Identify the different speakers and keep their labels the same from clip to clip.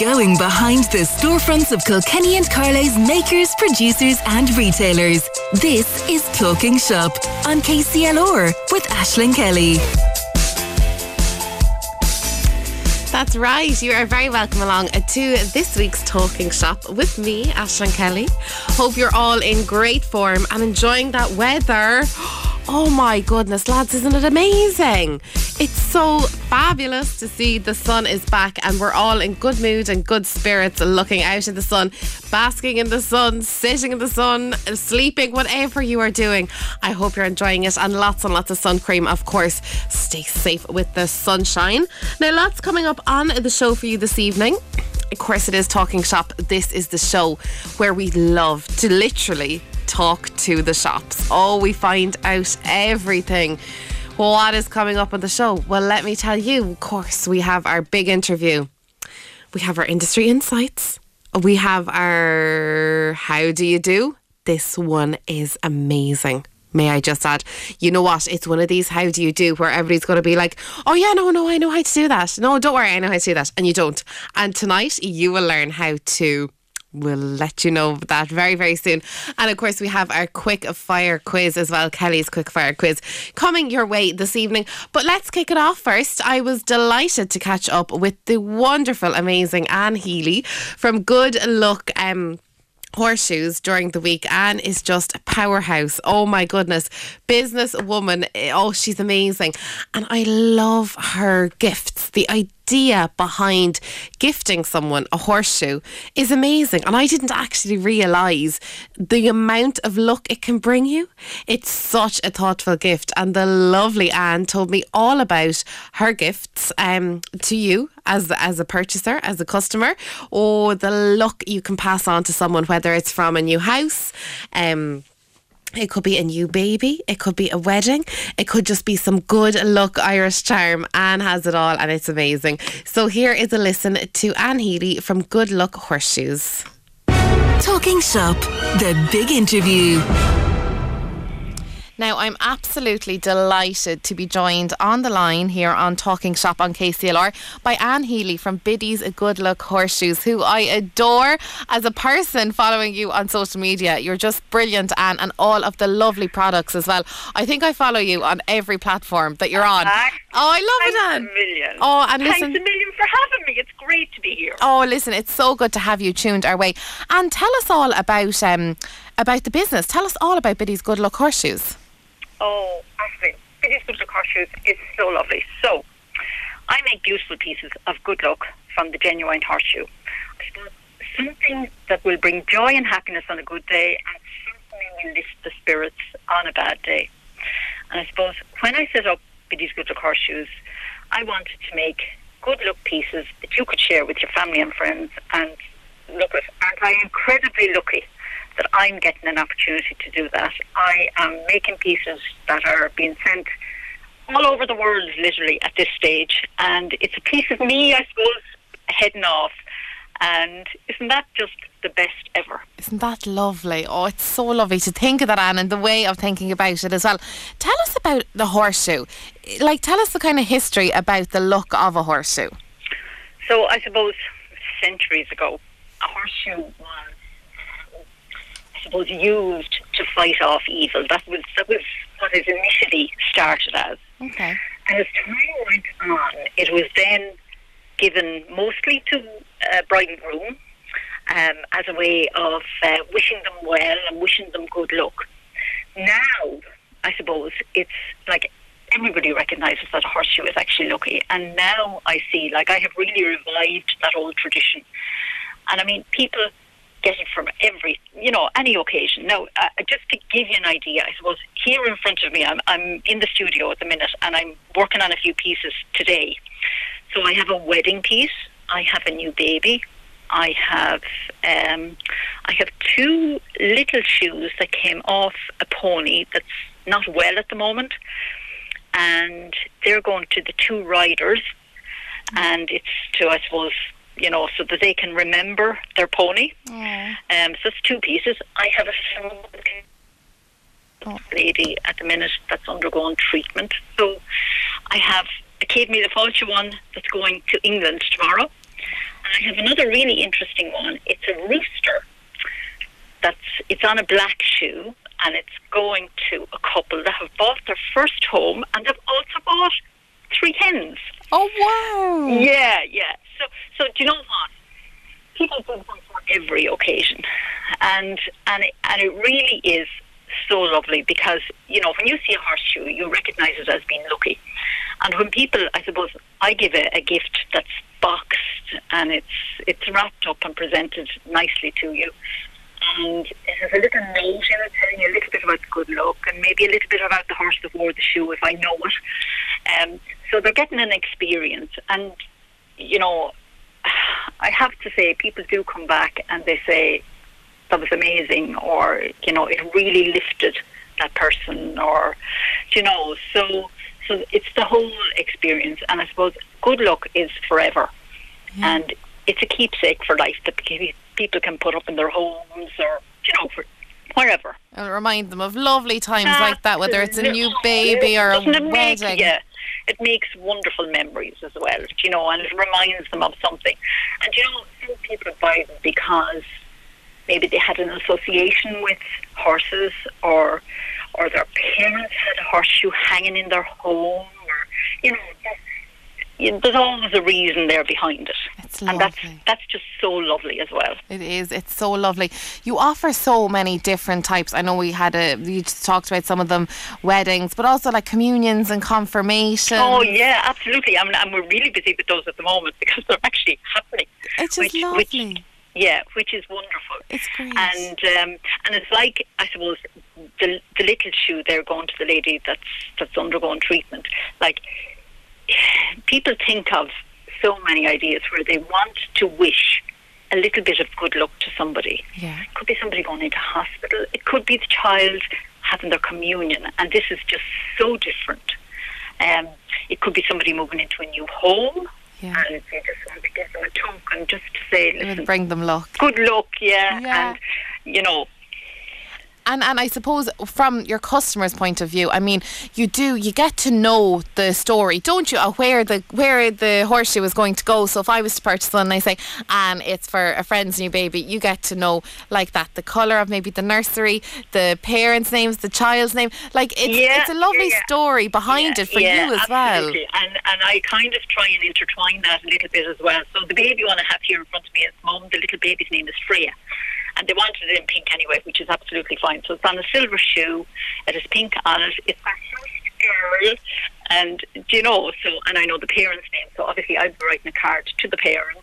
Speaker 1: Going behind the storefronts of Kilkenny and Carlow's makers, producers, and retailers. This is Talking Shop on KCLR with Ashling Kelly.
Speaker 2: That's right. You are very welcome along to this week's Talking Shop with me, Ashling Kelly. Hope you're all in great form and enjoying that weather. Oh my goodness, lads, isn't it amazing? It's so fabulous to see the sun is back and we're all in good mood and good spirits looking out in the sun, basking in the sun, sitting in the sun, sleeping, whatever you are doing. I hope you're enjoying it and lots and lots of sun cream, of course. Stay safe with the sunshine. Now, lots coming up on the show for you this evening. Of course, it is Talking Shop. This is the show where we love to literally talk to the shops. Oh, we find out everything. What is coming up on the show? Well, let me tell you, of course, we have our big interview. We have our industry insights. We have our how do you do? This one is amazing. May I just add, you know what? It's one of these how do you do where everybody's going to be like, oh, yeah, no, no, I know how to do that. No, don't worry, I know how to do that. And you don't. And tonight, you will learn how to We'll let you know that very, very soon. And of course, we have our quick fire quiz as well, Kelly's quick fire quiz, coming your way this evening. But let's kick it off first. I was delighted to catch up with the wonderful, amazing Anne Healy from Good Luck. Um, horseshoes during the week. Anne is just a powerhouse. Oh my goodness. Business woman. Oh, she's amazing. And I love her gifts. The idea behind gifting someone a horseshoe is amazing. And I didn't actually realise the amount of luck it can bring you. It's such a thoughtful gift. And the lovely Anne told me all about her gifts um, to you as, as a purchaser, as a customer, or the luck you can pass on to someone, whether it's from a new house. Um, it could be a new baby. It could be a wedding. It could just be some good luck Irish charm. Anne has it all and it's amazing. So here is a listen to Anne Healy from Good Luck Horseshoes.
Speaker 1: Talking Shop, the big interview.
Speaker 2: Now, I'm absolutely delighted to be joined on the line here on Talking Shop on KCLR by Anne Healy from Biddy's A Good Luck Horseshoes, who I adore as a person following you on social media. You're just brilliant, Anne, and all of the lovely products as well. I think I follow you on every platform that you're on. Oh, I love
Speaker 3: Thanks
Speaker 2: it, Anne.
Speaker 3: a million.
Speaker 2: Oh, and
Speaker 3: Thanks
Speaker 2: listen.
Speaker 3: a million for having me. It's great to be here.
Speaker 2: Oh, listen, it's so good to have you tuned our way. And tell us all about um, about the business. Tell us all about Biddy's Good Luck Horseshoes.
Speaker 3: Oh, Ashling, Biddy's Good Luck Horseshoes is so lovely. So, I make beautiful pieces of good luck from the genuine horseshoe. Something that will bring joy and happiness on a good day and something will lift the spirits on a bad day. And I suppose when I set up Biddy's Good Luck Horseshoes, I wanted to make good luck pieces that you could share with your family and friends and look at. Aren't I incredibly lucky that I'm getting an opportunity to do that? I am making pieces that are being sent all over the world, literally, at this stage. And it's a piece of me, I suppose, heading off. And isn't that just the best ever?
Speaker 2: Isn't that lovely? Oh, it's so lovely to think of that, Anne, and the way of thinking about it as well. Tell us about the horseshoe. Like, tell us the kind of history about the look of a horseshoe.
Speaker 3: So I suppose centuries ago, a horseshoe was, suppose, used to fight off evil. That was that was what it initially started as.
Speaker 2: Okay.
Speaker 3: And as time went on, it was then given mostly to uh, bride and groom um, as a way of uh, wishing them well and wishing them good luck. Now, I suppose it's like everybody recognises that a horseshoe is actually lucky, and now I see like I have really revived that old tradition. And I mean, people get it from every, you know, any occasion. Now, uh, just to give you an idea, I suppose here in front of me, I'm, I'm in the studio at the minute, and I'm working on a few pieces today. So I have a wedding piece. I have a new baby. I have um, I have two little shoes that came off a pony that's not well at the moment, and they're going to the two riders, and it's to I suppose you know so that they can remember their pony. Um, so it's two pieces. I have a lady at the minute that's undergoing treatment. So I have a Kate Me the Fulcher one that's going to England tomorrow. And I have another really interesting one. It's a rooster. That's it's on a black shoe, and it's going to a couple that have bought their first home, and they've also bought three hens.
Speaker 4: Oh wow!
Speaker 3: Yeah, yeah. So, so do you know what? People do for every occasion, and and it, and it really is so lovely because you know when you see a horseshoe, you recognise it as being lucky, and when people, I suppose, I give a, a gift that's boxed and it's it's wrapped up and presented nicely to you. And it has a little note in it telling you a little bit about the good luck and maybe a little bit about the horse that wore the shoe if I know it. Um, so they're getting an experience. And, you know, I have to say, people do come back and they say, that was amazing, or, you know, it really lifted that person, or, you know, so. So it's the whole experience, and I suppose good luck is forever,
Speaker 4: Yeah.
Speaker 3: and it's a keepsake for life that people can put up in their homes or you know for wherever.
Speaker 4: It'll remind them of lovely times like that, whether it's a new baby or a
Speaker 3: Doesn't make-
Speaker 4: wedding.
Speaker 3: yeah, it makes wonderful memories as well, you know, and it reminds them of something. And you know, some people buy them because maybe they had an association with horses or or their parents had a horseshoe hanging in their home or you know there's- always a reason there behind it
Speaker 4: It's
Speaker 3: and that's that's just so lovely as well
Speaker 4: It is. It's so lovely. You offer so many different types. I know we had a. You just talked about some of them, weddings, but also like communions and confirmations.
Speaker 3: oh yeah absolutely I mean, and we're really busy with those at the moment because they're actually happening
Speaker 4: It's just
Speaker 3: which-
Speaker 4: lovely.
Speaker 3: which- yeah which is wonderful
Speaker 4: It's great.
Speaker 3: and um, and it's like I suppose the the little shoe they're going to the lady that's that's undergoing treatment. Like people think of so many ideas where they want to wish a little bit of good luck to somebody.
Speaker 4: yeah.
Speaker 3: It could be somebody going into hospital. It could be the child having their communion, and this is just so different. Um, it could be somebody moving into a new home,
Speaker 4: Yeah.
Speaker 3: and you just want to give them a token just to say, listen,
Speaker 4: bring them luck.
Speaker 3: good luck, yeah,
Speaker 4: Yeah.
Speaker 3: and you know,
Speaker 4: And and I suppose from your customer's point of view, I mean, you do you get to know the story, don't you? Where the where the horseshoe is going to go. So if I was to purchase one and I say, and it's for a friend's new baby, you get to know like that the colour of maybe the nursery, the parents' names, the child's name. Like it's
Speaker 3: Yeah,
Speaker 4: it's a lovely
Speaker 3: yeah, yeah.
Speaker 4: story behind it for you as well.
Speaker 3: And and I kind of try and intertwine that a little bit as well. So the baby one I have here in front of me at the moment, the little baby's name is Freya. And they wanted it in pink anyway, which is absolutely fine. So it's on a silver shoe. It has pink on it. It's my first girl. And do you know, so and I know the parents' name, so obviously I'd be writing a card to the parent,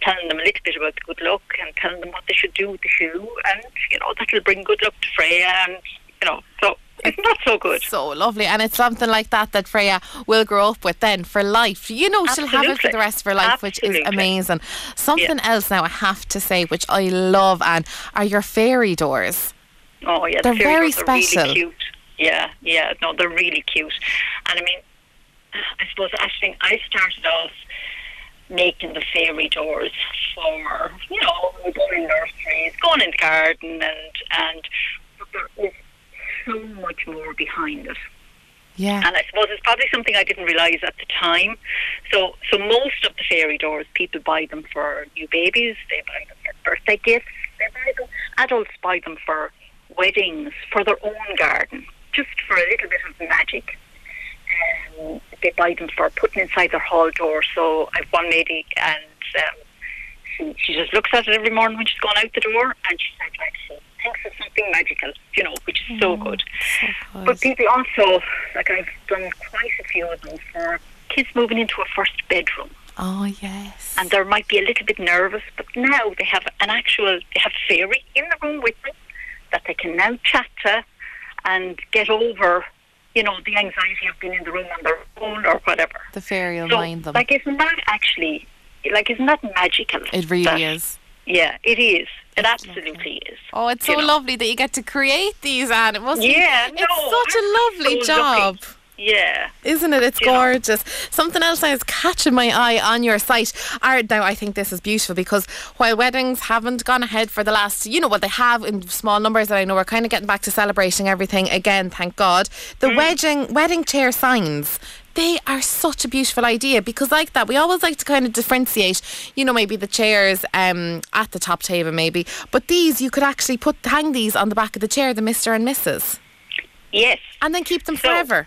Speaker 3: telling them a little bit about the good luck and telling them what they should do with the shoe and you know, that'll bring good luck to Freya and you know, so isn't so good?
Speaker 4: So lovely, and it's something like that that Freya will grow up with then for life. You know, she'll have it for the rest of her life, which is amazing. Something else now I have to say, which I love, Anne, are your fairy doors.
Speaker 3: Oh yeah,
Speaker 4: They're
Speaker 3: the fairy
Speaker 4: very
Speaker 3: doors are
Speaker 4: special.
Speaker 3: Really cute. Yeah, yeah, no, they're really cute. And I mean, I suppose actually I started off making the fairy doors for you know going in nurseries, going in the garden, and and but there is so much more behind it.
Speaker 4: Yeah.
Speaker 3: And I suppose it's probably something I didn't realise at the time. So, so most of the fairy doors, people buy them for new babies. They buy them for birthday gifts. They buy them. Adults buy them for weddings, for their own garden, just for a little bit of magic. Um, they buy them for putting inside their hall door. So I've one lady, and um, she, she just looks at it every morning when she's going out the door, and she said, like, thinks it's something magical, you know, which is so mm, good. But people also, like I've done quite a few of them for kids moving into a first bedroom.
Speaker 4: Oh yes.
Speaker 3: And they might be a little bit nervous, but now they have an actual, they have fairy in the room with them that they can now chat to and get over, you know, the anxiety of being in the room on their own or whatever.
Speaker 4: the fairy will
Speaker 3: So,
Speaker 4: mind them.
Speaker 3: like, isn't that actually, like, isn't that magical?
Speaker 4: it really
Speaker 3: that-
Speaker 4: is.
Speaker 3: Yeah, it is. It absolutely is.
Speaker 4: Oh, it's
Speaker 3: you
Speaker 4: so
Speaker 3: know.
Speaker 4: lovely that you get to create these, Anne. It must be.
Speaker 3: Yeah,
Speaker 4: it's such a lovely
Speaker 3: so lucky.
Speaker 4: job.
Speaker 3: Yeah.
Speaker 4: Isn't it? It's
Speaker 3: know.
Speaker 4: gorgeous. Something else that is catching my eye on your site are now. I think this is beautiful because while weddings haven't gone ahead for the last, you know, what they have in small numbers, and I know we're kind of getting back to celebrating everything again. Thank God. The
Speaker 3: Mm.
Speaker 4: wedding wedding chair signs.
Speaker 2: They are such a beautiful idea because like that we always like to kind of differentiate you know maybe the chairs um, at the top table maybe but these you could actually put hang these on the back of the chair the mr and mrs
Speaker 3: Yes.
Speaker 2: and then keep them
Speaker 3: So-
Speaker 2: forever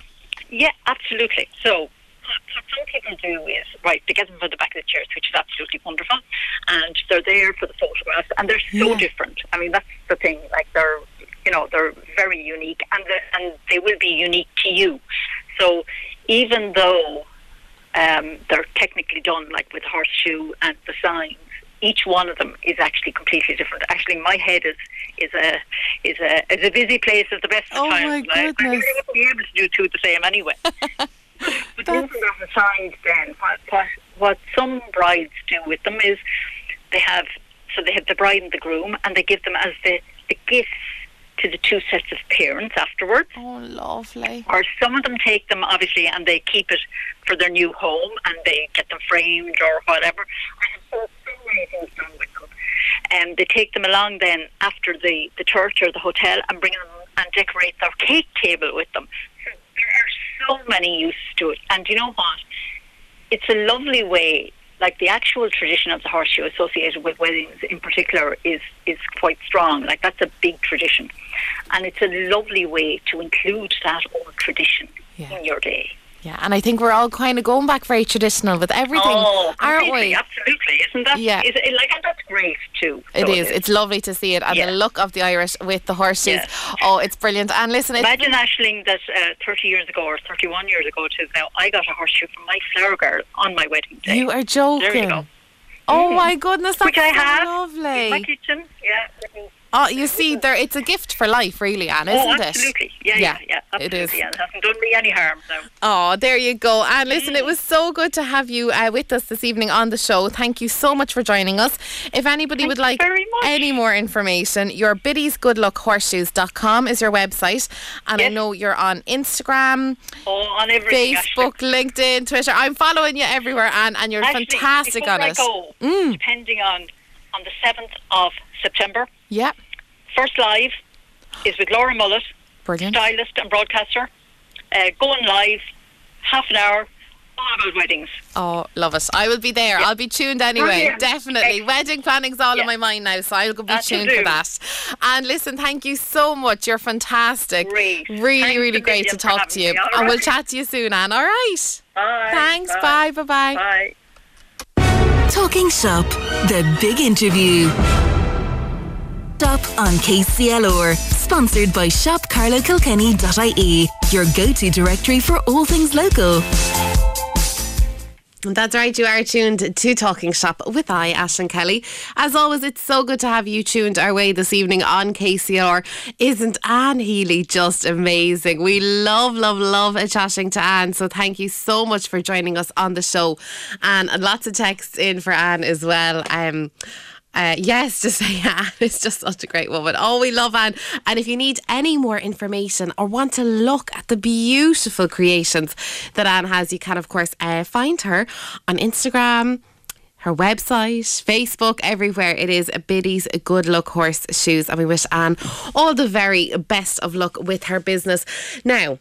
Speaker 3: Yeah, absolutely. So what some people do is right, they get them for the back of the chairs, which is absolutely wonderful, and they're there for the photographs, and they're so
Speaker 2: Yeah.
Speaker 3: different. I mean, that's the thing. Like they're, you know, they're very unique, and the, and they will be unique to you. So even though um, they're technically done like with horseshoe and the signs. Each one of them is actually completely different. Actually, my head is is a is a is a busy place at the best of
Speaker 2: Oh,
Speaker 3: times.
Speaker 2: my
Speaker 3: Like, I
Speaker 2: goodness.
Speaker 3: wouldn't be able to do two the same anyway. But using that aside, then what, what what some brides do with them is they have so they have the bride and the groom, and they give them as the, the gifts to the two sets of parents afterwards.
Speaker 2: oh lovely
Speaker 3: Or some of them take them obviously, and they keep it for their new home, and they get them framed or whatever. I have so, so many things done with them. And they take them along then after the, the church or the hotel and bring them and decorate their cake table with them. So there are so many uses to it. And you know what? It's a lovely way. Like the actual tradition of the horseshoe associated with weddings in particular is is quite strong. Like that's a big tradition, and it's a lovely way to include that old tradition
Speaker 2: Yeah.
Speaker 3: in your day.
Speaker 2: Yeah and I think we're all kind of going back very traditional with everything
Speaker 3: oh,
Speaker 2: aren't we
Speaker 3: Absolutely, isn't that?
Speaker 2: Yeah.
Speaker 3: Is it, like and that's great too.
Speaker 2: It
Speaker 3: So
Speaker 2: is. It's lovely to see it, and
Speaker 3: Yeah.
Speaker 2: the look of the Irish with the horseshoes.
Speaker 3: Yeah.
Speaker 2: Oh, it's brilliant. And listen,
Speaker 3: Imagine, Ashling, that uh, 30 years ago or 31 years ago to now, I got a horseshoe from my flower girl on my wedding day.
Speaker 2: you are joking.
Speaker 3: There you go.
Speaker 2: Oh my goodness, that's
Speaker 3: Which I have
Speaker 2: lovely.
Speaker 3: in my kitchen. Yeah.
Speaker 2: Oh, you see, there it's a gift for life, really, Anne, isn't
Speaker 3: oh,
Speaker 2: it?
Speaker 3: absolutely. Yeah,
Speaker 2: Yeah,
Speaker 3: yeah, yeah.
Speaker 2: it
Speaker 3: Yeah, it hasn't done me any harm. No.
Speaker 2: Oh, there you go. And listen,
Speaker 3: Mm.
Speaker 2: it was so good to have you uh, with us this evening on the show. Thank you so much for joining us. If anybody
Speaker 3: Thank
Speaker 2: would like any more information, your biddiesgoodluckhorseshoes.com is your website. And I know you're on Instagram,
Speaker 3: Oh, on everything.
Speaker 2: Facebook, LinkedIn, Twitter. I'm following you everywhere, Anne, and you're
Speaker 3: Actually,
Speaker 2: fantastic on
Speaker 3: I
Speaker 2: it. Mm.
Speaker 3: Depending on on the seventh of September,
Speaker 2: Yeah,
Speaker 3: first live is with Laura Mullett,
Speaker 2: brilliant.
Speaker 3: stylist and broadcaster. Uh, going live, half an hour, all about weddings.
Speaker 2: Oh, love it. I will be there. I'll be tuned anyway.
Speaker 3: Brilliant.
Speaker 2: Definitely.
Speaker 3: Excellent.
Speaker 2: Wedding planning's all in my mind now, so I'll go be
Speaker 3: That's
Speaker 2: tuned for that. And listen, thank you so much. You're fantastic.
Speaker 3: Great.
Speaker 2: Really,
Speaker 3: Thanks
Speaker 2: really great to talk to you.
Speaker 3: me. All
Speaker 2: And we'll chat to you soon, Anne. All right.
Speaker 3: Bye.
Speaker 2: Thanks. Bye. Bye bye.
Speaker 3: Bye.
Speaker 1: Talking Shop, the big interview. Shop on KCLR, sponsored by shopcarlokilkenny.ie, your go-to directory for all things local.
Speaker 2: That's right, you are tuned to Talking Shop with I, Ashton Kelly. As always, it's so good to have you tuned our way this evening on KCR. Isn't Anne Healy just amazing? We love, love, love chatting to Anne. So thank you so much for joining us on the show. And lots of texts in for Anne as well. Um, uh, yes, to say Anne just such a great woman. Oh, we love Anne. And if you need any more information or want to look at the beautiful creations that Anne has, you can, of course, uh, find her on Instagram. Her website, Facebook, everywhere. It is Biddy's Good Luck Horse Shoes. And we wish Anne all the very best of luck with her business. Now,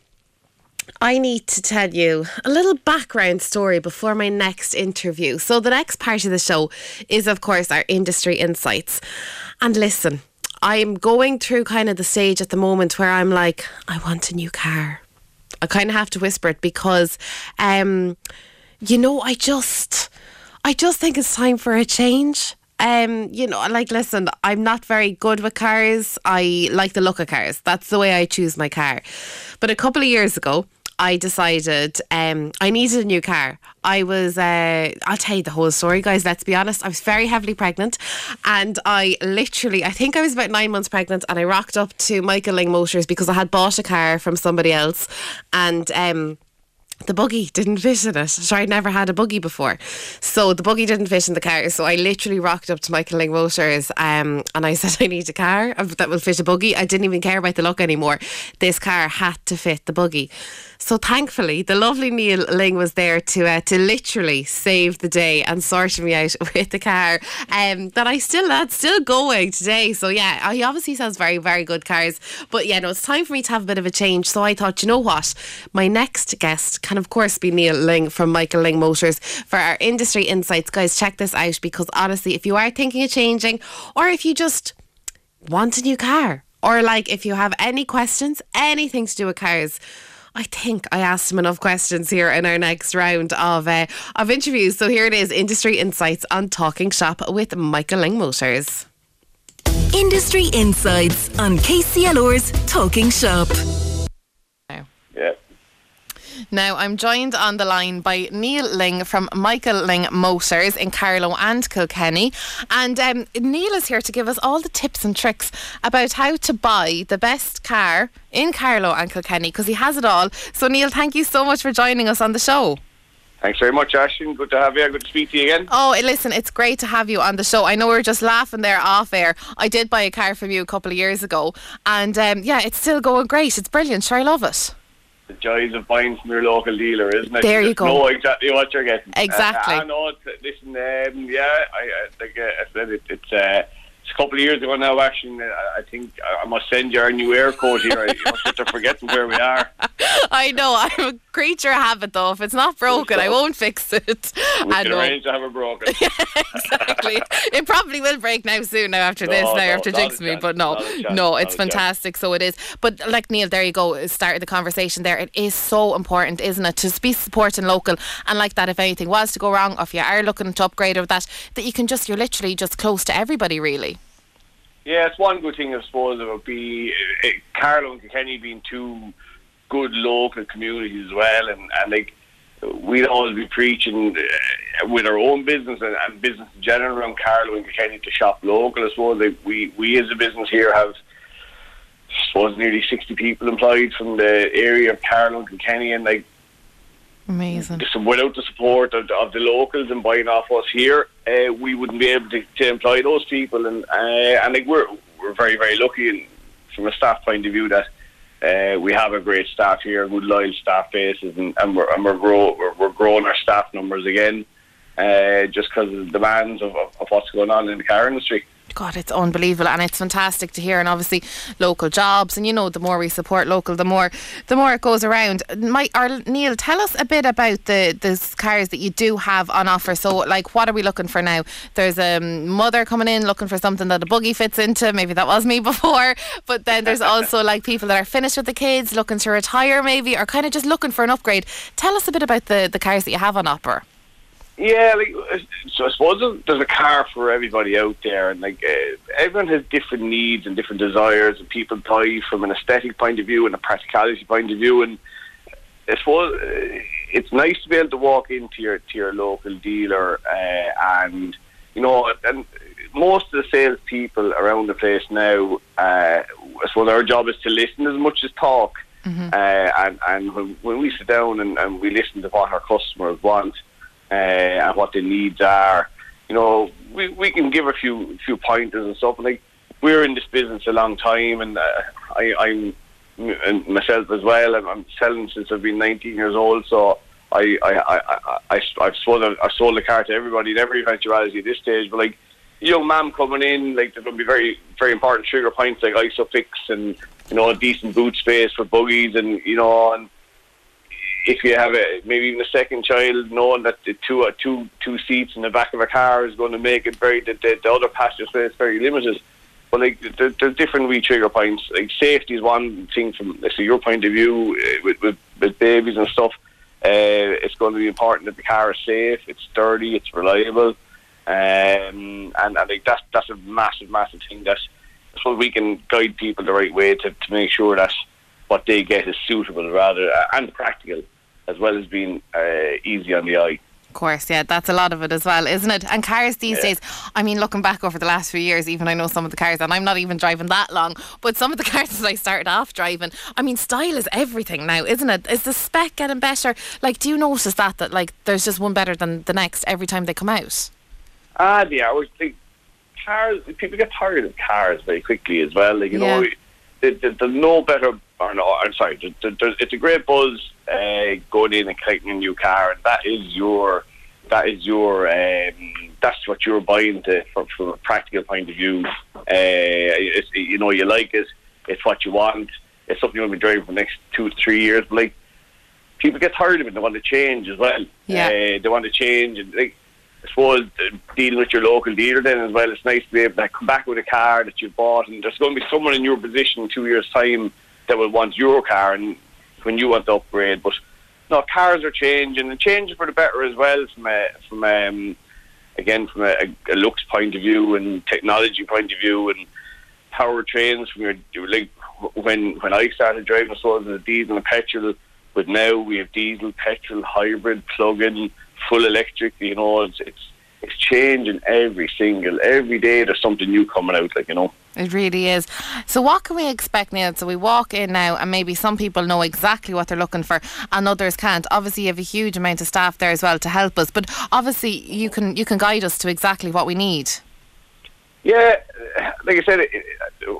Speaker 2: I need to tell you a little background story before my next interview. So, the next part of the show is, of course, our industry insights. And listen, I'm going through kind of the stage at the moment where I'm like, I want a new car. I kind of have to whisper it because, um, you know, I just, I just think it's time for a change. Um, you know, like listen, I'm not very good with cars. I like the look of cars. That's the way I choose my car. But a couple of years ago, I decided um, I needed a new car. I was, uh, I'll tell you the whole story, guys. Let's be honest. I was very heavily pregnant, and I literally, I think I was about nine months pregnant, and I rocked up to Michael Lyng Motors because I had bought a car from somebody else, and um, the buggy didn't fit in it. So I'd never had a buggy before. So the buggy didn't fit in the car. So I literally rocked up to Michael Lyng Motors um, and I said, I need a car that will fit a buggy. I didn't even care about the look anymore. This car had to fit the buggy. So thankfully, the lovely Neil Lyng was there to uh, to literally save the day and sort me out with the car um, that I still that's still going today. So yeah, he obviously sells very very good cars. But yeah, no, it's time for me to have a bit of a change. So I thought, you know what, my next guest
Speaker 4: can, of course, be Neil Lyng from Michael Lyng Motors for our industry insights. Guys, check this out because honestly, if you are thinking of changing or if you just want a new car or like if you have any questions, anything to do with cars, I think I asked him enough questions here in our next round of uh, of interviews. So here it is, industry insights on Talking Shop with Michael Lyng Motors.
Speaker 1: Industry insights on KCLR's Talking Shop.
Speaker 4: Now, I'm joined on the line by Neil Lyng from Michael Lyng Motors in Carlow and Kilkenny. And um, Neil is here to give us all the tips and tricks about how to buy the best car in Carlow and Kilkenny because he has it all. So, Neil, thank you so much for joining us on the show.
Speaker 5: Thanks very much, Ashton. Good to have you. Good to speak to you again.
Speaker 4: Oh, listen, it's great to have you on the show. I know we are just laughing there off air. I did buy a car from you a couple of years ago, and um, yeah, it's still going great. It's brilliant. Sure, I love it.
Speaker 5: The joys of buying from your local dealer, isn't it?
Speaker 4: There you
Speaker 5: just
Speaker 4: go.
Speaker 5: Know exactly what you're getting.
Speaker 4: Exactly.
Speaker 5: Uh, I know. It's, listen, um, yeah, I, I think uh, I said it, it's. Uh, couple of years ago now, actually. I think I must send you our new air code here. I must have forgetting where we are.
Speaker 4: I know. I'm a creature of habit, though. If it's not broken, I won't fix it.
Speaker 5: We
Speaker 4: I
Speaker 5: can
Speaker 4: know.
Speaker 5: arrange to have it broken.
Speaker 4: exactly. it probably will break now soon now after
Speaker 5: No,
Speaker 4: this, now
Speaker 5: no,
Speaker 4: after jinxing me.
Speaker 5: chance,
Speaker 4: But no, no, it's fantastic. So it is. But like Neil, there you go. it Started the conversation there. It is so important, isn't it, to be supporting local and like that. If anything was to go wrong, or if you are looking to upgrade or that, that you can just you're literally just close to everybody, really.
Speaker 5: Yeah, it's one good thing, I suppose, would be uh, Carlow and Kilkenny being two good local communities as well, and, and like we'd always be preaching uh, with our own business and, and business in general around Carlow and Kilkenny to shop local. I suppose like we we as a business here have. Suppose nearly sixty people employed from the area of Carlow and Kilkenny, and like
Speaker 4: Amazing.
Speaker 5: without the support of, of the locals and buying off us here, uh, we wouldn't be able to, to employ those people. And uh, and like we're we're very very lucky, and from a staff point of view, that uh, we have a great staff here, good loyal staff bases, and, and we're and we're, grow, we're we're growing our staff numbers again, uh, just because of the demands of, of, of what's going on in the car industry.
Speaker 4: God, it's unbelievable, and it's fantastic to hear. And obviously, local jobs, and you know, the more we support local, the more the more it goes around. Or Neil, tell us a bit about the the cars that you do have on offer. So, like, what are we looking for now? There's a mother coming in looking for something that a buggy fits into. Maybe that was me before, but then there's also like people that are finished with the kids, looking to retire, maybe, or kind of just looking for an upgrade. Tell us a bit about the the cars that you have on offer.
Speaker 5: Yeah, like so I suppose there's- a car for everybody out there, and like uh, everyone has different needs and different desires, and people buy from an aesthetic point of view and a practicality point of view, and I suppose uh, it's nice to be able to walk into your to your local dealer, uh, and you know, and most of the sales people around the place now, uh, I suppose our job is to listen as much as talk, uh, and and when, when we sit down and, and we listen to what our customers want uh, and what the needs are. You know, we we can give a few few pointers and stuff. Like we're in this business a long time, and uh, I, I'm and myself as well. I'm, I'm selling since I've been 19 years old, so. I I I I I I've sold I've sold the car to everybody in every eventuality at this stage. But like young man coming in, like there's going to be very very important trigger points like ISOFIX and you know a decent boot space for buggies and you know and if you have a maybe even a second child, knowing that the two uh, two two seats in the back of a car is going to make it very the, the, the other passenger space very limited. But like there, there's different wee trigger points. Like safety is one thing from let's say your point of view uh, with, with with babies and stuff. Uh, it's going to be important that the car is safe, it's sturdy, it's reliable, um, and I think that's that's a massive massive thing. That so we can guide people the right way to, to make sure that what they get is suitable rather uh, and practical as well as being uh, easy on the eye.
Speaker 4: Of course, yeah, that's a lot of it as well, isn't it? And cars these days, I mean, looking back over the last few years, even I know some of the cars, and I'm not even driving that long, but some of the cars that I started off driving, I mean, style is everything now, isn't it? Is the spec getting better? Like, do you notice that, that like there's just one better than the next every time they come out?
Speaker 5: Ah, yeah, I was think cars. People get tired of cars very quickly as well. Like you know,
Speaker 4: Yeah.
Speaker 5: there, there's no better. Or no, I'm sorry. There, there, there's, it's a great buzz uh, going in and collecting a new car, and that is your. That is your. Um, that's what you're buying to, from, from a practical point of view. Uh, it's, you know, you like it. It's what you want. It's something you'll be driving for the next two to three years. But like people get tired of it. They want to change as well.
Speaker 4: Yeah.
Speaker 5: Uh, they want to change and like. I suppose uh, dealing with your local dealer then as well. It's nice to be able to come back with a car that you bought, and there's going to be someone in your position in two years' time that will want your car, and when you want to upgrade. But no, cars are changing and changing for the better as well from a, from um, again from a, a looks point of view and technology point of view and power trains from your like when when I started driving, suppose it was diesel and petrol, but now we have diesel, petrol, hybrid, plug-in, full electric. You know, it's it's it's changing every single every day. There's something new coming out, like you know.
Speaker 4: It really is. So, what can we expect, Neil? So, we walk in now, and maybe some people know exactly what they're looking for, and others can't. Obviously, you have a huge amount of staff there as well to help us, but obviously, you can you can guide us to exactly what we need.
Speaker 5: Yeah, like I said, it, it,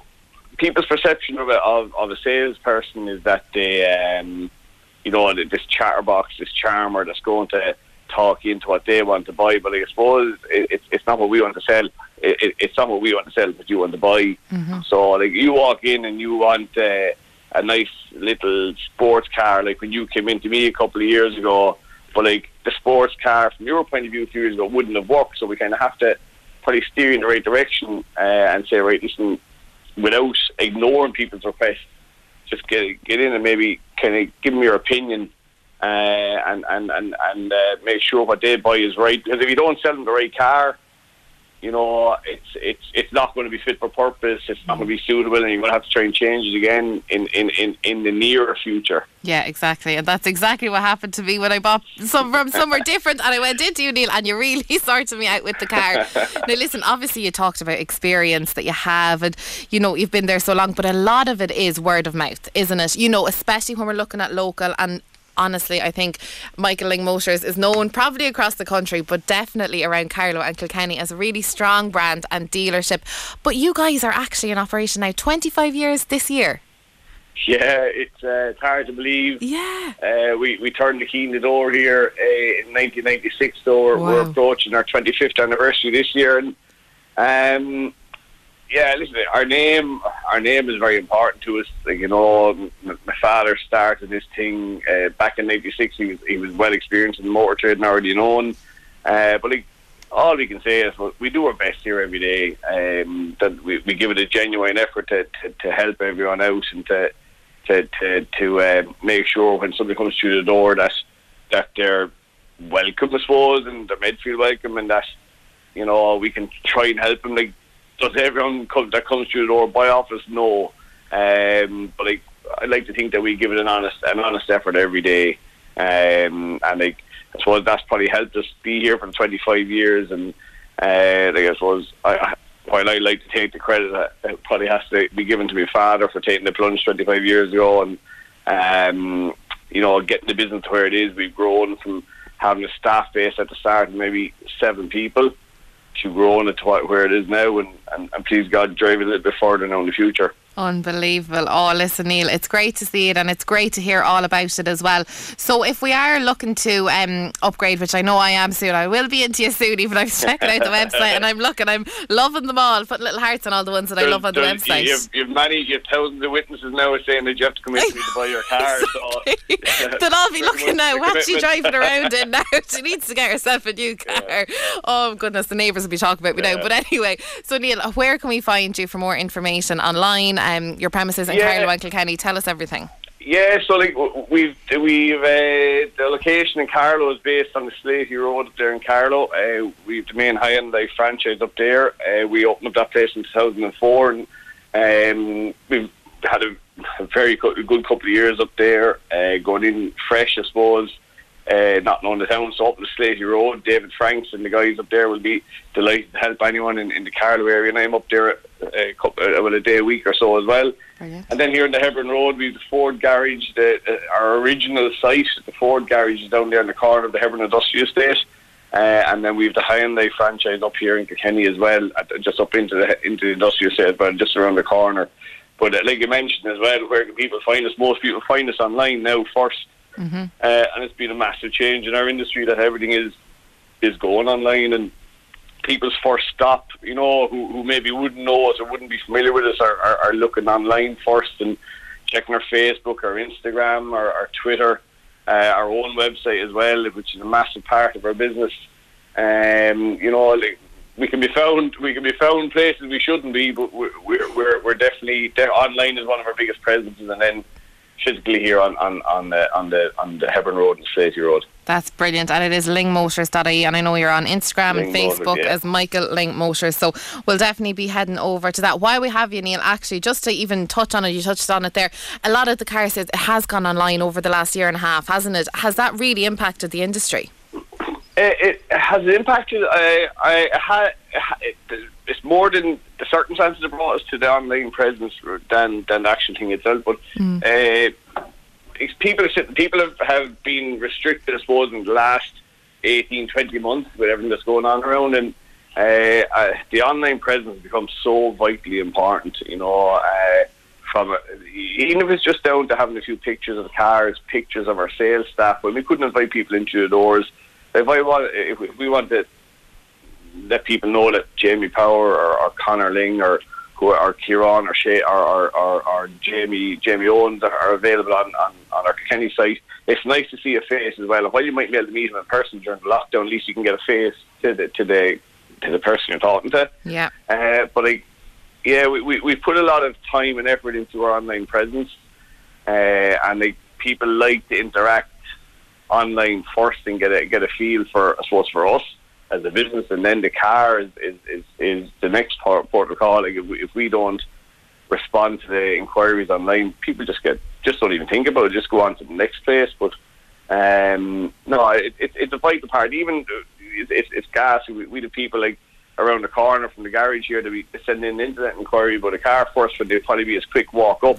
Speaker 5: people's perception of a, of, of a salesperson is that they, um, you know, this chatterbox, this charmer that's going to talk into what they want to buy. But I suppose it, it's not what we want to sell. It, it's not what we want to sell, but you want to buy.
Speaker 4: Mm-hmm.
Speaker 5: So, like, you walk in and you want uh, a nice little sports car, like when you came into me a couple of years ago. But like the sports car, from your point of view, a few years ago, wouldn't have worked. So we kind of have to probably steer in the right direction uh, and say, right, listen, without ignoring people's requests, just get get in and maybe kind of give them your opinion uh, and and and and uh, make sure what they buy is right. Because if you don't sell them the right car, you know it's it's it's not going to be fit for purpose. It's not going to be suitable, and you're going to have to try and change it again in in in, in the near future.
Speaker 4: Yeah, exactly, and that's exactly what happened to me when I bought some from somewhere different, and I went into you, Neil, and you really sorted me out with the car. now, listen, obviously you talked about experience that you have, and you know you've been there so long, but a lot of it is word of mouth, isn't it? You know, especially when we're looking at local and honestly, I think Michael Lyng Motors is known probably across the country, but definitely around Carlow and Kilkenny as a really strong brand and dealership. But you guys are actually in operation now 25 years this year.
Speaker 5: Yeah, it's, uh, it's hard to believe.
Speaker 4: Yeah.
Speaker 5: Uh, we, we turned the key in the door here uh, in 1996, so we're,
Speaker 4: Wow.
Speaker 5: we're approaching our 25th anniversary this year. And um, yeah, listen, our name, our name is very important to us. Like you know, my father started this thing uh, back in '96. He was he was well experienced in motor trade and already known. Uh, but like, all we can say is well, we do our best here every day. Um, that we, we give it a genuine effort to, to, to help everyone out and to to to, to uh, make sure when somebody comes through the door that that they're welcome, I suppose, and they're made feel welcome, and that you know we can try and help them. Like, does everyone come, that comes through the door by office? No, um, but like I like to think that we give it an honest an honest effort every day, um, and like I suppose that's probably helped us be here for 25 years, and uh, like I suppose I. While I like to take the credit, it probably has to be given to my father for taking the plunge 25 years ago, and um, you know, getting the business to where it is. We've grown from having a staff base at the start maybe seven people to growing it to what- where it is now, and, and, and please God, drive it a little bit further now in the future.
Speaker 4: Unbelievable. Oh, listen, Neil, it's great to see it and it's great to hear all about it as well. So, if we are looking to um, upgrade, which I know I am soon, I will be into you soon, even I was checking out the website and I'm looking, I'm loving them all, putting little hearts on all the ones that I love on the website.
Speaker 5: You've, you've many, you've thousands of witnesses now saying that you have to come in to me to buy your car. So
Speaker 4: They'll all be looking now. What's she driving around in now? She needs to get herself a new car. Oh goodness, the neighbours will be talking about me now. But anyway, so Neil, where can we find you for more information online? Um, your premises in
Speaker 5: Yeah.
Speaker 4: Carlow Kilkenny. Tell us everything.
Speaker 5: Yeah, so like we've we've uh, the location in Carlow is based on the Sleaty Road up there in Carlow. Uh, we've the main Hyundai franchise up there. Uh, we opened up that place in 2004, and um, we've had a, a very co- good couple of years up there, uh, going in fresh, I suppose. Uh, not knowing the town, so up the Sleaty Road, David Franks and the guys up there will be delighted to help anyone in, in the Carlow area. And I'm up there a, couple, uh, well, a day a week or so as well.
Speaker 4: Brilliant.
Speaker 5: And then here in the Hebron Road, we have the Ford Garage, the, uh, our original site. The Ford Garage is down there in the corner of the Hebron Industrial Estate. Uh, and then we have the Hyundai franchise up here in Kilkenny as well, at, just up into the into the industrial estate, but just around the corner. But uh, like you mentioned as well, where can people find us? Most people find us online now 1st
Speaker 4: Mm-hmm.
Speaker 5: uh, and it's been a massive change in our industry that everything is is going online and people's first stop, you know, who, who maybe wouldn't know us or wouldn't be familiar with us are, are, are looking online first and checking our Facebook our Instagram our, or Twitter. uh, our own website as well, which is a massive part of our business. Um, you know, like, we can be found we can be found places we shouldn't be, but we're we're, we're definitely de- online is one of our biggest presences, and then physically here on on on the on the on the Hebron Road and Sleaty Road.
Speaker 2: That's brilliant. And it is lyngmotors.ie. And I know you're on Instagram
Speaker 5: Lyng
Speaker 2: and Facebook
Speaker 5: Motors, yeah.
Speaker 2: as Michael Lyng Motors. So we'll definitely be heading over to that. While we have you, Neil, actually, just to even touch on it, you touched on it there. A lot of the car sales, it has gone online over the last year and a half, hasn't it? Has that really impacted the industry?
Speaker 5: It, it has impacted. I, I had. It, more than the circumstances that brought us to the online presence than than the actual thing itself. But uh, people people have, have been restricted, I suppose, in the last 18, 20 months with everything that's going on around, and uh, uh, the online presence has become so vitally important. You know, uh, from even if it's just down to having a few pictures of the cars, pictures of our sales staff. When we couldn't invite people into the doors, if I want, if we- if we want to let people know that Jamie Power or, or Connor Lyng or who or Kieran or Shay or, or, or, or Jamie Jamie Owens are, are available on, on, on our Kenny site. It's nice to see a face as well. And while you might be able to meet them in person during the lockdown, at least you can get a face to the to the to the person you're talking to.
Speaker 2: Yeah.
Speaker 5: Uh, but I, yeah, we, we we put a lot of time and effort into our online presence, uh, and like people like to interact online first and get a get a feel for I suppose for us as a business, and then the car is is, is, is the next port, port of call. Like if we, if we don't respond to the inquiries online, people just get just don't even think about it. Just go on to the next place. But um, no, it, it, it's a vital part. Even uh, it's it's, gas. We, we the people like around the corner from the garage here that we send in an internet inquiry about a car first, when they'd probably be a quick walk up.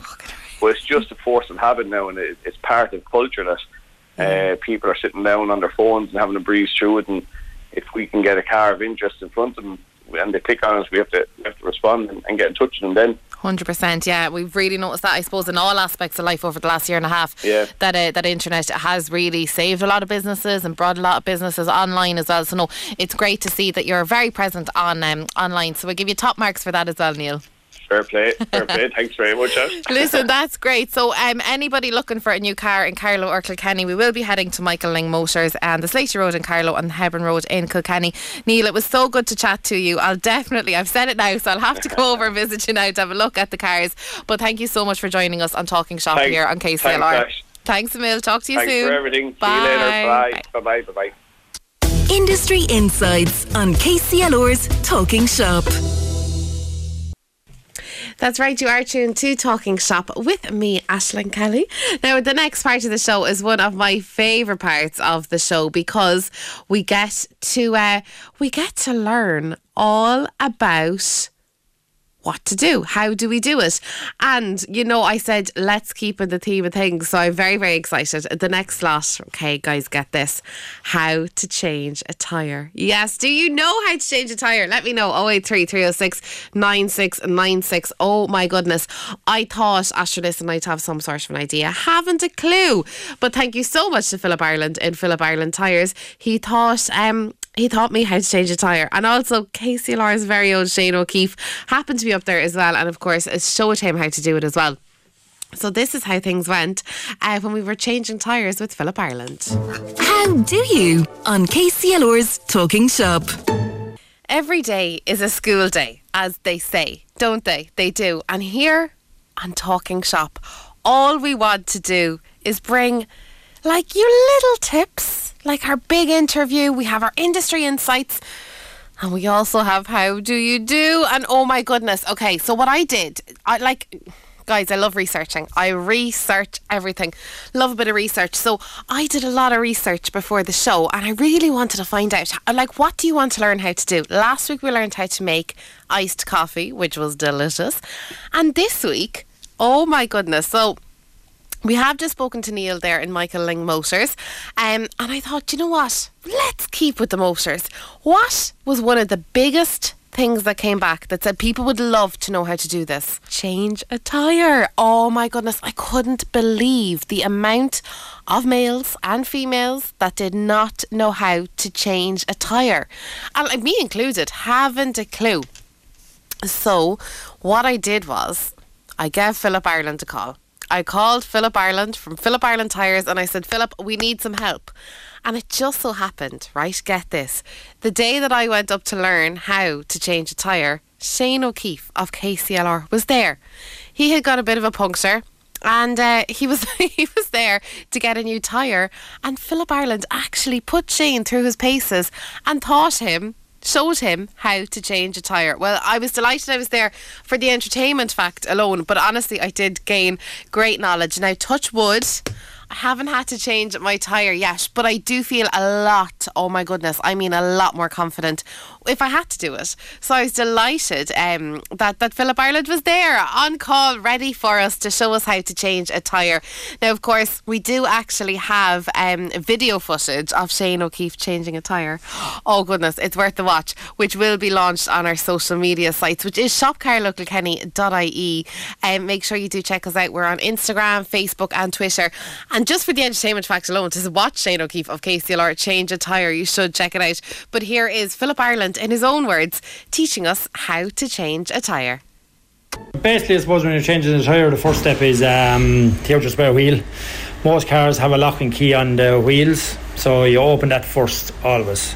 Speaker 5: But it's just a force of habit now, and it, it's part of culture that uh, people are sitting down on their phones and having a breeze through it. And if we can get a car of interest in front of them and they click on us, we have to we have to respond and, and get in touch with them. Then
Speaker 2: Hundred percent, yeah. We've really noticed that, I suppose, in all aspects of life over the last year and a half.
Speaker 5: Yeah.
Speaker 2: That uh, that internet has really saved a lot of businesses and brought a lot of businesses online as well. So no, it's great to see that you're very present on um, online. So we give you top marks for that as well, Neil.
Speaker 5: Fair play, fair play. Thanks very much. Ash.
Speaker 2: Listen, that's great. So, um, anybody looking for a new car in Carlow or Kilkenny, we will be heading to Michael Lyng Motors and the Sleaty Road in Carlow and the Hebron Road in Kilkenny. Neil, it was so good to chat to you. I'll definitely, I've said it now, so I'll have to go over and visit you now to have a look at the cars. But thank you so much for joining us on Talking Shop
Speaker 5: Thanks.
Speaker 2: here on
Speaker 5: Thanks,
Speaker 2: KCLR.
Speaker 5: Ash.
Speaker 2: Thanks, Emil. Talk to you
Speaker 5: Thanks
Speaker 2: soon.
Speaker 5: Thanks for everything.
Speaker 2: Bye.
Speaker 5: See you later. Bye. Bye. Bye. Bye. Bye.
Speaker 1: Industry Insights on KCLR's Talking Shop.
Speaker 2: That's right, you are tuned to Talking Shop with me, Ashling Kelly. Now, the next part of the show is one of my favourite parts of the show because we get to uh, we get to learn all about what to do. How do we do it? And, you know, I said, let's keep in the theme of things. So I'm very, very excited. The next slot, okay, guys, get this. How to change a tyre. Yes, do you know how to change a tyre? Let me know. 083 306 9696. Oh my goodness. I thought this and I'd have some sort of an idea. Haven't a clue. But thank you so much to Philip Ireland in Philip Ireland Tyres. He thought, um, he taught me how to change a tyre. And also, Casey KCLR's very own Shane O'Keefe happened to be up there as well. And of course, I showed him how to do it as well. So, this is how things went uh, when we were changing tyres with Philip Ireland.
Speaker 1: How do you on KCLR's Talking Shop?
Speaker 2: Every day is a school day, as they say, don't they? They do. And here on Talking Shop, all we want to do is bring like you little tips, like our big interview. We have our industry insights. And we also have how do you do? And oh my goodness. Okay, so what I did, I like guys, I love researching. I research everything. Love a bit of research. So I did a lot of research before the show and I really wanted to find out like what do you want to learn how to do? Last week we learned how to make iced coffee, which was delicious. And this week, oh my goodness. So we have just spoken to Neil there in Michael Lyng Motors, um, and I thought, you know what? Let's keep with the motors. What was one of the biggest things that came back that said people would love to know how to do this? Change a tyre. Oh my goodness, I couldn't believe the amount of males and females that did not know how to change a tyre. And like me included, haven't a clue. So, what I did was, I gave Philip Ireland a call I called Philip Ireland from Philip Ireland Tires and I said, Philip, we need some help. And it just so happened, right? Get this. The day that I went up to learn how to change a tyre, Shane O'Keefe of KCLR was there. He had got a bit of a puncture and uh, he was he was there to get a new tyre and Philip Ireland actually put Shane through his paces and taught him showed him how to change a tyre. Well, I was delighted I was there for the entertainment fact alone, but honestly, I did gain great knowledge. Now, touch wood, I haven't had to change my tyre yet, but I do feel a lot, oh my goodness, I mean a lot more confident if I had to do it. So I was delighted um, that, that Philip Ireland was there on call, ready for us to show us how to change a tyre. Now, of course, we do actually have um, video footage of Shane O'Keefe changing a tyre. Oh, goodness, it's worth the watch, which will be launched on our social media sites, which is shopcarlowkilkenny.ie. Um, make sure you do check us out. We're on Instagram, Facebook, and Twitter. And just for the entertainment fact alone, to watch Shane O'Keefe of KCLR change a tyre, you should check it out. But here is Philip Ireland, in his own words, teaching us how to change a tyre.
Speaker 6: Basically, I suppose when you're changing the tyre, the first step is um, the outer spare wheel. Most cars have a lock and key on the wheels, so you open that first always.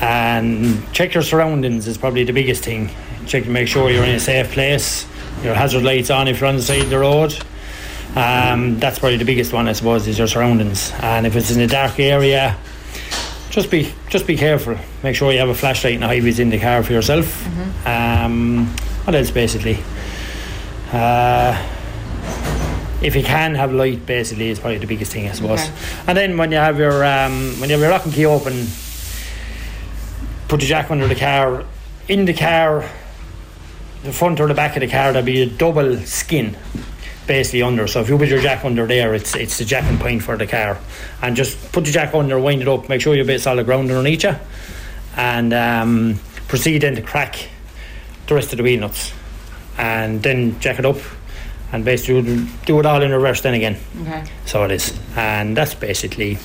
Speaker 6: And check your surroundings is probably the biggest thing. Check to make sure you're in a safe place. Your hazard lights on if you're on the side of the road. Um, that's probably the biggest one, I suppose, is your surroundings. And if it's in a dark area, just be just be careful. Make sure you have a flashlight and a high in the car for yourself. Mm-hmm. Um, what else, basically? Uh, if you can have light, basically, is probably the biggest thing, I suppose. Okay. And then when you have your um, when you have your lock and key open, put the jack under the car. In the car, the front or the back of the car, there'll be a double skin basically under. So if you put your jack under there, it's it's the jacking point for the car, and just put the jack under, wind it up, make sure you're a bit solid ground underneath you, and um, proceed then to crack the rest of the wheel nuts, and then jack it up, and basically do it all in reverse then again. Okay. So it is, and that's basically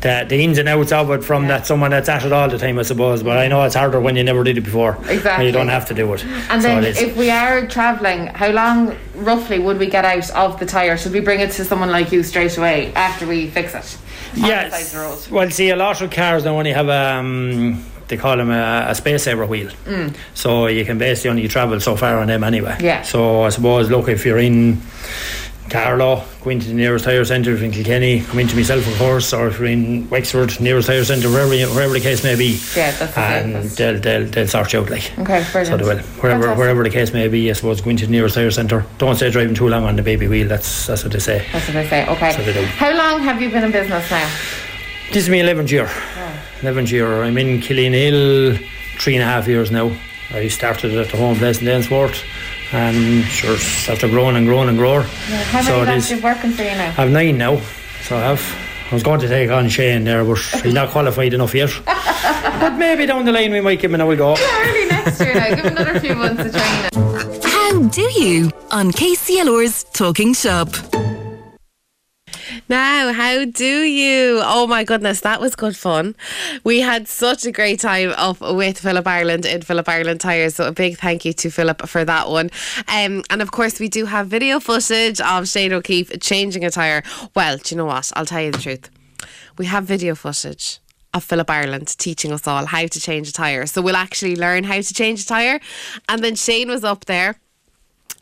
Speaker 6: the, the ins and outs of it from yeah. that someone that's at it all the time, I suppose. But I know it's harder when you never did it before.
Speaker 2: Exactly.
Speaker 6: you don't have to do it.
Speaker 2: And so then, if we are travelling, how long roughly would we get out of the tyre? Should we bring it to someone like you straight away after we fix it?
Speaker 6: Yes. Well, see, a lot of cars now only have um, they call them a, a space saver wheel. Mm. So you can basically only travel so far on them anyway.
Speaker 2: Yeah.
Speaker 6: So I suppose, look, if you're in Carlow, go into the nearest tyre centre if in Kilkenny, come into myself of course, or if you're in Wexford, nearest tyre centre, wherever wherever the case may be.
Speaker 2: Yeah, that's
Speaker 6: And they'll, they'll, they'll sort you out like.
Speaker 2: Okay, brilliant.
Speaker 6: So they will. Wherever wherever the case may be, I suppose go into the nearest tyre centre. Don't stay driving too long on the baby wheel, that's that's what they say.
Speaker 2: That's what they say, okay. So they do. How long have you been in business now?
Speaker 6: This is my eleventh year. Oh. Eleventh year. I'm in Killeenhill three and a half years now. I started at the home place in Danesfort and sure after growing and growing and growing.
Speaker 2: Yeah, how so many so working for you now? I
Speaker 6: have nine now, so I have. I was going to take on Shane there, but he's not qualified enough yet. but maybe down the line we might give him another go.
Speaker 2: Yeah, early next year now. Give him another few months of training.
Speaker 1: How do you on KCLR's Talking Shop?
Speaker 2: Now, how do you? Oh my goodness, that was good fun. We had such a great time off with Philip Ireland in Philip Ireland Tires. So a big thank you to Philip for that one. Um, and of course, we do have video footage of Shane O'Keefe changing a tyre. Well, do you know what? I'll tell you the truth. We have video footage of Philip Ireland teaching us all how to change a tyre. So we'll actually learn how to change a tyre. And then Shane was up there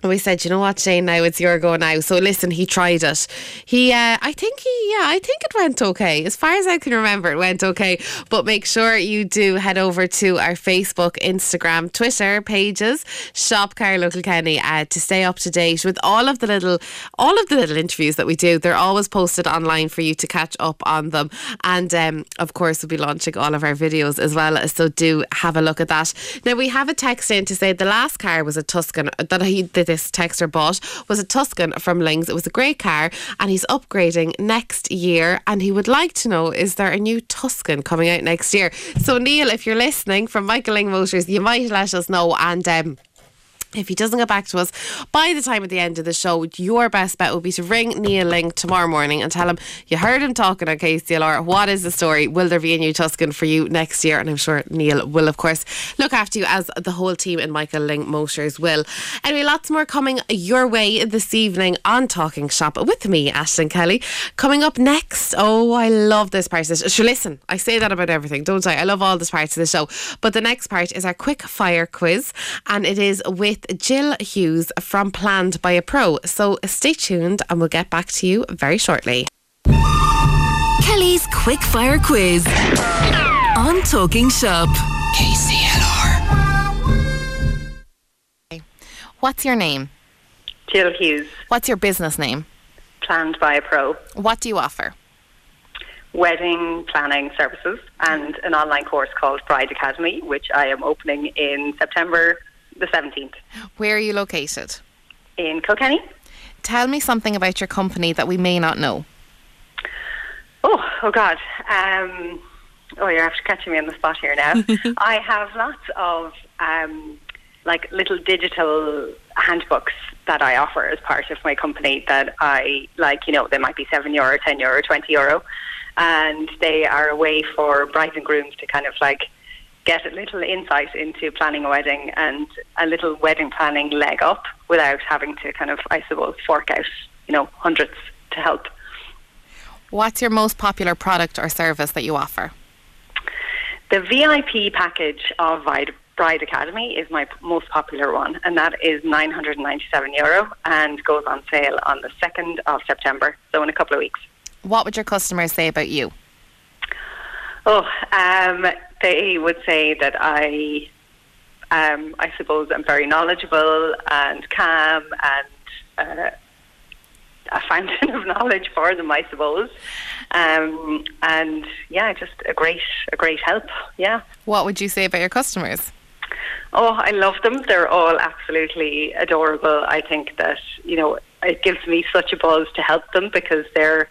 Speaker 2: and we said, you know what, Shane, now it's your go now. So listen, he tried it. He, uh, I think he, yeah, I think it went okay. As far as I can remember, it went okay. But make sure you do head over to our Facebook, Instagram, Twitter pages, Shop Carlow Kilkenny, uh, to stay up to date with all of the little, all of the little interviews that we do. They're always posted online for you to catch up on them. And um, of course, we'll be launching all of our videos as well. So do have a look at that. Now we have a text in to say the last car was a Tuscan that he did this texter bought was a Tuscan from Lyng's. It was a great car and he's upgrading next year and he would like to know is there a new Tuscan coming out next year? So Neil, if you're listening from Michael Lyng Motors, you might let us know and um, If he doesn't get back to us by the time at the end of the show, your best bet would be to ring Neil Lyng tomorrow morning and tell him you heard him talking on KCLR. What is the story? Will there be a new Tuscan for you next year? And I'm sure Neil will, of course, look after you as the whole team in Michael Lyng Motors will. Anyway, lots more coming your way this evening on Talking Shop with me, Ashling Kelly. Coming up next, oh, I love this part. Sure, listen, I say that about everything, don't I? I love all this parts of the show. But the next part is our quick fire quiz, and it is with Jill Hughes from Planned by a Pro. So stay tuned and we'll get back to you very shortly.
Speaker 1: Kelly's Quick Fire Quiz on Talking Shop. KCLR.
Speaker 4: What's your name?
Speaker 7: Jill Hughes,
Speaker 4: What's your business name?
Speaker 7: planned by a pro,
Speaker 4: What do you offer?
Speaker 7: wedding planning services, and an online course called Bride Academy, which I am opening in September the 17th
Speaker 4: Where are you located?
Speaker 7: in Kilkenny.
Speaker 4: Tell me something about your company that we may not know.
Speaker 7: Oh, oh God. Um, oh, you're after catching me on the spot here now. I have lots of um, like little digital handbooks that I offer as part of my company that I like, you know, they might be seven euro, ten euro, twenty euro. And they are a way for brides and grooms to kind of like get a little insight into planning a wedding and a little wedding planning leg up without having to kind of, I suppose, fork out, you know, hundreds to help.
Speaker 4: What's your most popular product or service that you offer?
Speaker 7: The VIP package of Bride, Bride Academy is my most popular one, and that is 997 euro and goes on sale on the 2nd of September, so in a couple of weeks.
Speaker 4: What would your customers say about you?
Speaker 7: Oh, um, they would say that I, um, I suppose, I'm very knowledgeable and calm and uh, a fountain of knowledge for them, I suppose. Um, and yeah, just a great, a great help. Yeah.
Speaker 4: What would you say about your customers?
Speaker 7: Oh, I love them. They're all absolutely adorable. I think that, you know, it gives me such a buzz to help them because they're,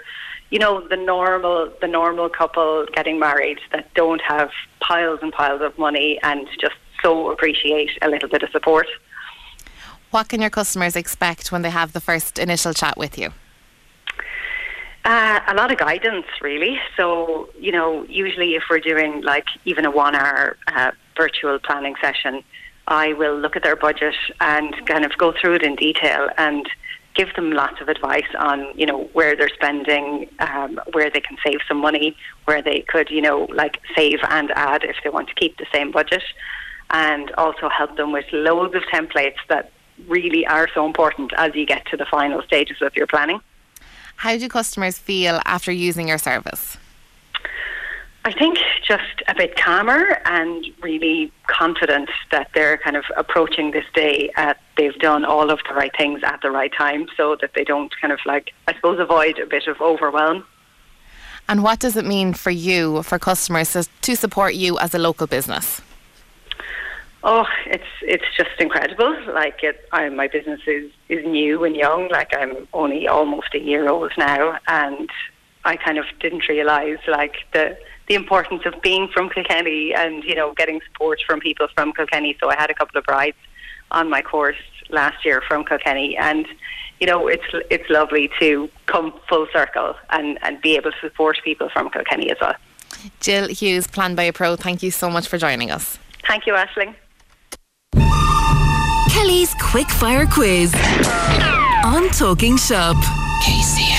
Speaker 7: you know, the normal the normal couple getting married that don't have piles and piles of money and just so appreciate a little bit of support.
Speaker 4: What can your customers expect when they have the first initial chat with you?
Speaker 7: Uh, a lot of guidance, really. So, you know, usually if we're doing like even a one hour uh, virtual planning session, I will look at their budget and kind of go through it in detail and give them lots of advice on, you know, where they're spending, um, where they can save some money, where they could, you know, like save and add if they want to keep the same budget, and also help them with loads of templates that really are so important as you get to the final stages of your planning.
Speaker 4: How do customers feel after using your service?
Speaker 7: I think just a bit calmer and really confident that they're kind of approaching this day at they've done all of the right things at the right time so that they don't kind of like, I suppose, avoid a bit of overwhelm.
Speaker 4: And what does it mean for you, for customers, to, support you as a local business?
Speaker 7: Oh, it's it's just incredible. Like it, I, my business is is new and young. Like I'm only almost a year old now, and I kind of didn't realise like the the importance of being from Kilkenny and you know getting support from people from Kilkenny. So I had a couple of brides on my course last year from Kilkenny, and you know it's it's lovely to come full circle and and be able to support people from Kilkenny as well.
Speaker 4: Jill Hughes, Planned by a Pro, thank you so much for joining us.
Speaker 7: Thank you, Ashling.
Speaker 1: Kelly's Quick Fire Quiz on Talking Shop.
Speaker 8: Ready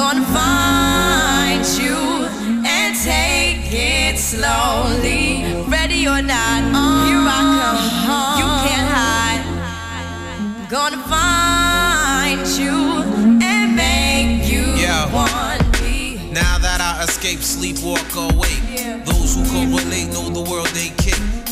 Speaker 8: Gonna find you and take it slowly. Ready or not, uh, here I uh, come. You uh. can't hide. Gonna find you and make you
Speaker 9: Yeah.
Speaker 8: want me.
Speaker 9: Now that I escape, sleep, walk awake. Those who can relate know the world ain't kick.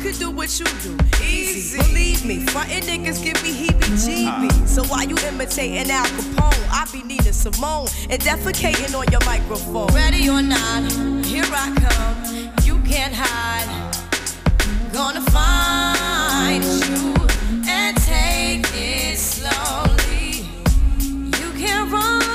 Speaker 8: Could do what you do, easy. Believe me, frontin' niggas give me heebie-jeebies. Uh-huh. So why you imitating Al Capone, I be Nina Simone and defecating on your microphone. Ready or not, here I come. You can't hide. Gonna find you and take it slowly. You can't run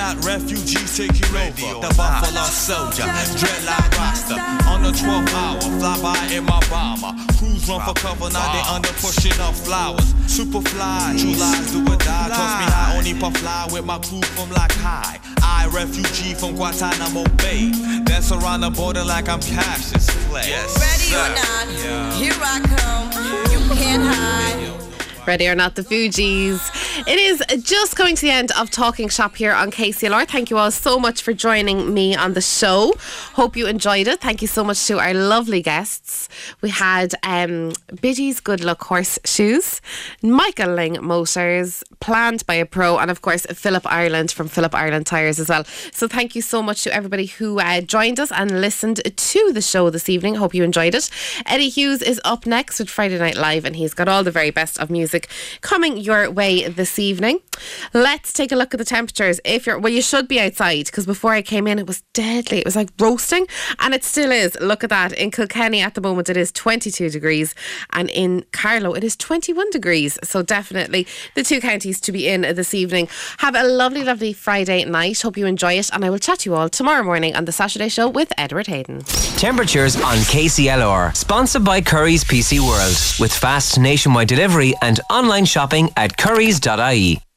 Speaker 10: Ready or not, refugees taking over. The Buffalo Soldier, dreadlock roster. On the 12th hour, fly by in my bomber. Crews run for cover, now they under pushing up flowers. Super fly, true lies do or die. Toss me high, only puff fly with my crew from like high. I, refugee from Guantanamo Bay. Dance around the border like I'm Cassius Clay. Yes,
Speaker 8: Ready or not,
Speaker 10: Yeah.
Speaker 8: here I come. You can't hide.
Speaker 2: Ready or not, the Fugees. It is just coming to the end of Talking Shop here on KCLR. Thank you all so much for joining me on the show. Hope you enjoyed it. Thank you so much to our lovely guests. We had um, Biddy's Good Luck Horseshoes, Michael Lyng Motors, planned by a pro, and of course, Philip Ireland from Philip Ireland Tyres as well. So thank you so much to everybody who uh, joined us and listened to the show this evening. Hope you enjoyed it. Eddie Hughes is up next with Friday Night Live, and he's got all the very best of music coming your way this evening. Let's take a look at the temperatures. If you're, well, you should be outside because before I came in, it was deadly. It was like roasting, and it still is. Look at that. In Kilkenny at the moment, it is 22 degrees, and in Carlow, it is 21 degrees. So definitely the two counties to be in this evening. Have a lovely, lovely Friday night. Hope you enjoy it, and I will chat to you all tomorrow morning on the Saturday show with Edward Hayden.
Speaker 11: Temperatures on KCLR. Sponsored by Currys PC World. With fast nationwide delivery and online shopping at Charay.